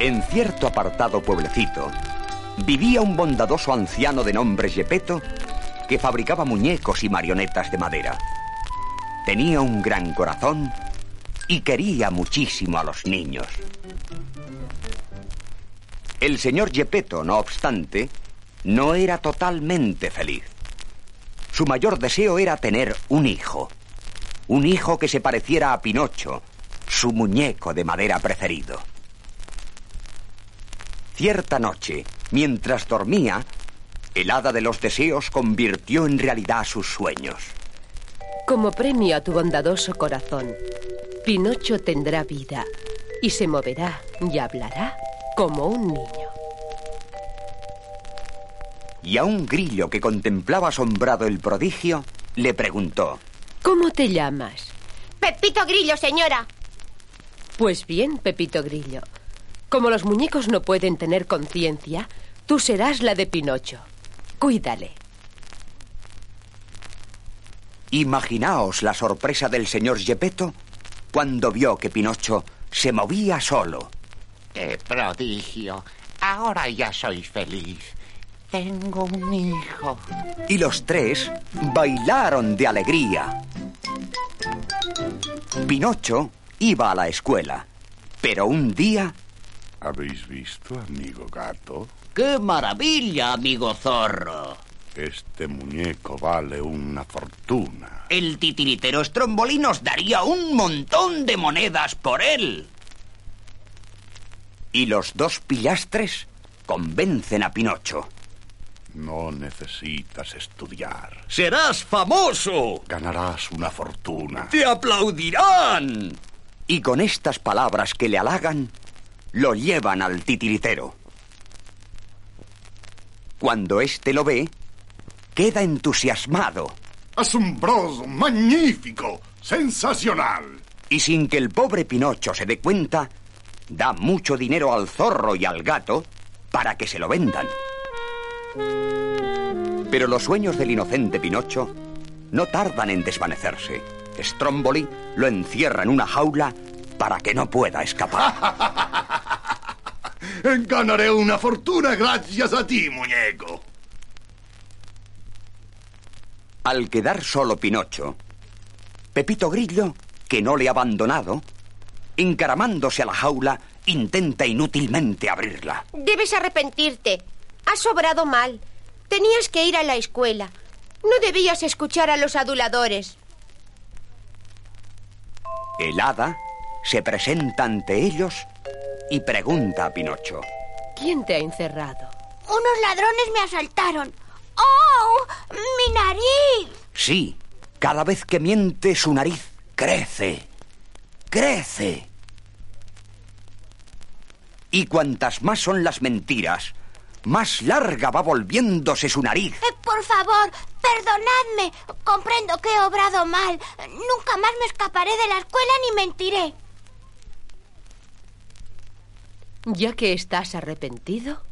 En cierto apartado pueblecito vivía un bondadoso anciano de nombre Gepetto que fabricaba muñecos y marionetas de madera. Tenía un gran corazón y quería muchísimo a los niños. El señor Gepetto, no obstante, no era totalmente feliz. Su mayor deseo era tener un hijo. Un hijo que se pareciera a Pinocho, su muñeco de madera preferido. Cierta noche, mientras dormía, el hada de los deseos convirtió en realidad sus sueños. Como premio a tu bondadoso corazón, Pinocho tendrá vida y se moverá y hablará como un niño. Y a un grillo que contemplaba asombrado el prodigio, le preguntó, ¿Cómo te llamas? Pepito Grillo, señora. Pues bien, Pepito Grillo. Como los muñecos no pueden tener conciencia, tú serás la de Pinocho. Cuídale. Imaginaos la sorpresa del señor Gepetto cuando vio que Pinocho se movía solo. ¡Qué prodigio! Ahora ya soy feliz. Tengo un hijo. Y los tres bailaron de alegría. Pinocho iba a la escuela, pero un día... ¿Habéis visto, amigo gato? ¡Qué maravilla, amigo zorro! Este muñeco vale una fortuna. El titiritero Stromboli nos daría un montón de monedas por él. Y los dos pillastres convencen a Pinocho. No necesitas estudiar. ¡Serás famoso! Ganarás una fortuna. ¡Te aplaudirán! Y con estas palabras que le halagan, lo llevan al titiritero. Cuando éste lo ve, queda entusiasmado. Asombroso, magnífico, sensacional. Y sin que el pobre Pinocho se dé cuenta, da mucho dinero al zorro y al gato para que se lo vendan. Pero los sueños del inocente Pinocho no tardan en desvanecerse. Stromboli lo encierra en una jaula para que no pueda escapar. Ganaré una fortuna gracias a ti, muñeco. Al quedar solo Pinocho, Pepito Grillo, que no le ha abandonado, encaramándose a la jaula, intenta inútilmente abrirla. Debes arrepentirte. Has obrado mal. Tenías que ir a la escuela. No debías escuchar a los aduladores. El hada se presenta ante ellos y pregunta a Pinocho. ¿Quién te ha encerrado? Unos ladrones me asaltaron. ¡Oh! ¡Mi nariz! Sí, cada vez que miente su nariz crece. Crece. Y cuantas más son las mentiras, más larga va volviéndose su nariz. Eh, por favor, perdonadme. Comprendo que he obrado mal. Nunca más me escaparé de la escuela ni mentiré. Ya que estás arrepentido,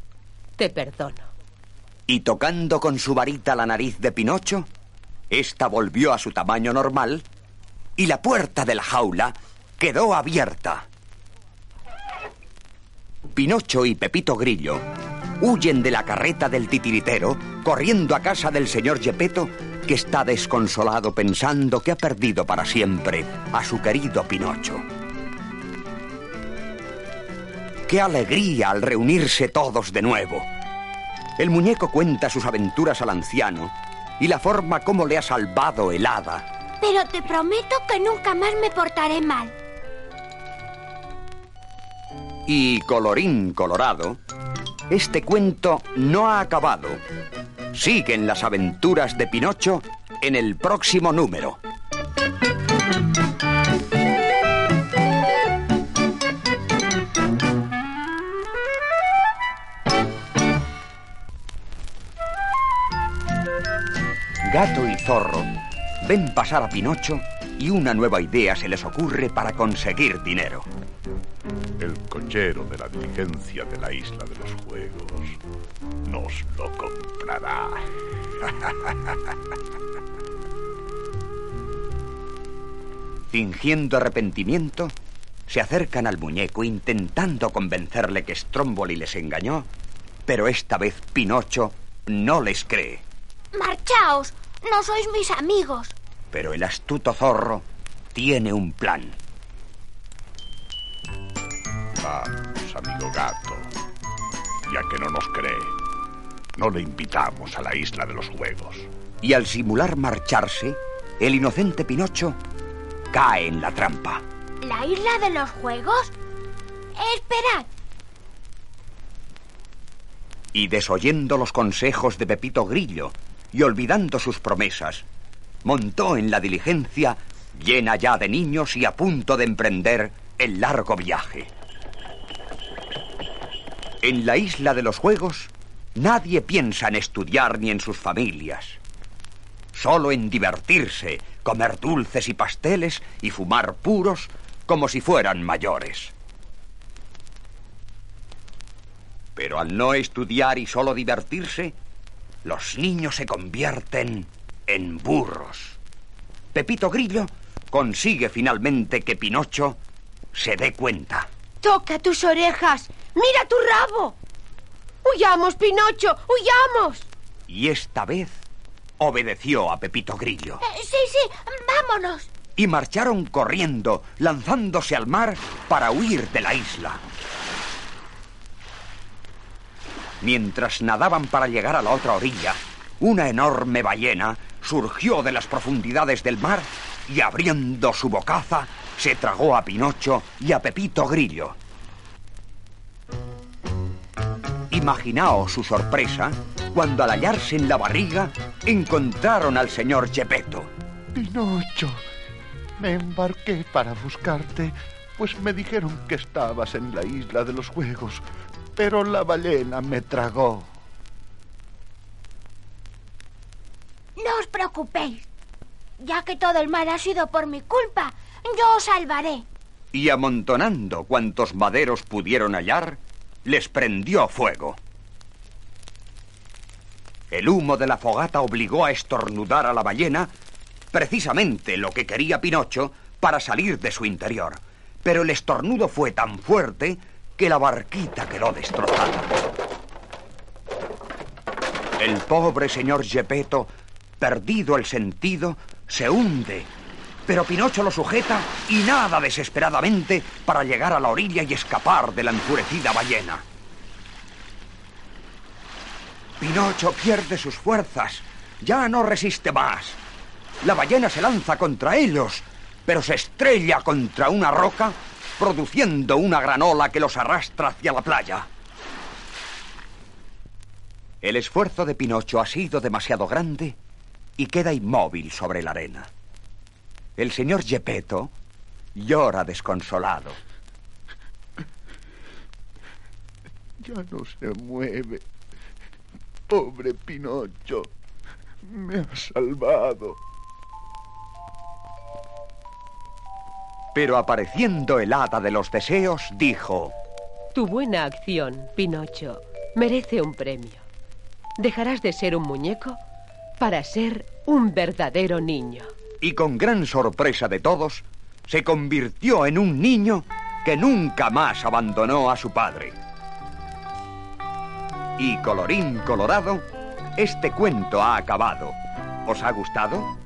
te perdono. Y tocando con su varita la nariz de Pinocho, ésta volvió a su tamaño normal y la puerta de la jaula quedó abierta. Pinocho y Pepito Grillo huyen de la carreta del titiritero, corriendo a casa del señor Gepetto, que está desconsolado pensando que ha perdido para siempre a su querido Pinocho. ¡Qué alegría al reunirse todos de nuevo! El muñeco cuenta sus aventuras al anciano y la forma como le ha salvado el hada. Pero te prometo que nunca más me portaré mal. Y colorín colorado, este cuento no ha acabado. Siguen las aventuras de Pinocho en el próximo número. Gato y zorro ven pasar a Pinocho y una nueva idea se les ocurre para conseguir dinero. El cochero de la diligencia de la isla de los juegos nos lo comprará. Fingiendo arrepentimiento, se acercan al muñeco intentando convencerle que Stromboli les engañó, pero esta vez Pinocho no les cree. Marchaos, no sois mis amigos. Pero el astuto zorro tiene un plan. Vamos, amigo gato. Ya que no nos cree, no le invitamos a la isla de los juegos. Y al simular marcharse, el inocente Pinocho cae en la trampa. ¿La isla de los juegos? Esperad. Y desoyendo los consejos de Pepito Grillo y olvidando sus promesas, montó en la diligencia llena ya de niños y a punto de emprender el largo viaje. En la isla de los juegos, nadie piensa en estudiar ni en sus familias. Solo en divertirse, comer dulces y pasteles y fumar puros como si fueran mayores. Pero al no estudiar y solo divertirse, los niños se convierten en burros. Pepito Grillo consigue finalmente que Pinocho se dé cuenta. Toca tus orejas. Mira tu rabo. Huyamos, Pinocho, huyamos. Y esta vez obedeció a Pepito Grillo. Eh, sí, sí, vámonos. Y marcharon corriendo, lanzándose al mar para huir de la isla. Mientras nadaban para llegar a la otra orilla, una enorme ballena surgió de las profundidades del mar y abriendo su bocaza se tragó a Pinocho y a Pepito Grillo. Imaginaos su sorpresa cuando al hallarse en la barriga encontraron al señor Gepetto. Pinocho, me embarqué para buscarte, pues me dijeron que estabas en la isla de los juegos, pero la ballena me tragó. No os preocupéis. Ya que todo el mal ha sido por mi culpa, yo os salvaré. Y amontonando cuantos maderos pudieron hallar, les prendió fuego. El humo de la fogata obligó a estornudar a la ballena, precisamente lo que quería Pinocho para salir de su interior. Pero el estornudo fue tan fuerte que la barquita quedó destrozada. El pobre señor Gepetto, perdido el sentido, se hunde. Pero Pinocho lo sujeta y nada desesperadamente para llegar a la orilla y escapar de la enfurecida ballena. Pinocho pierde sus fuerzas. Ya no resiste más. La ballena se lanza contra ellos, pero se estrella contra una roca, produciendo una gran ola que los arrastra hacia la playa. El esfuerzo de Pinocho ha sido demasiado grande y queda inmóvil sobre la arena. El señor Gepetto llora desconsolado. Ya no se mueve. Pobre Pinocho. Me ha salvado. Pero apareciendo el hada de los deseos, dijo... Tu buena acción, Pinocho, merece un premio. Dejarás de ser un muñeco para ser un verdadero niño. Y con gran sorpresa de todos, se convirtió en un niño que nunca más abandonó a su padre. Y colorín colorado, este cuento ha acabado. ¿Os ha gustado?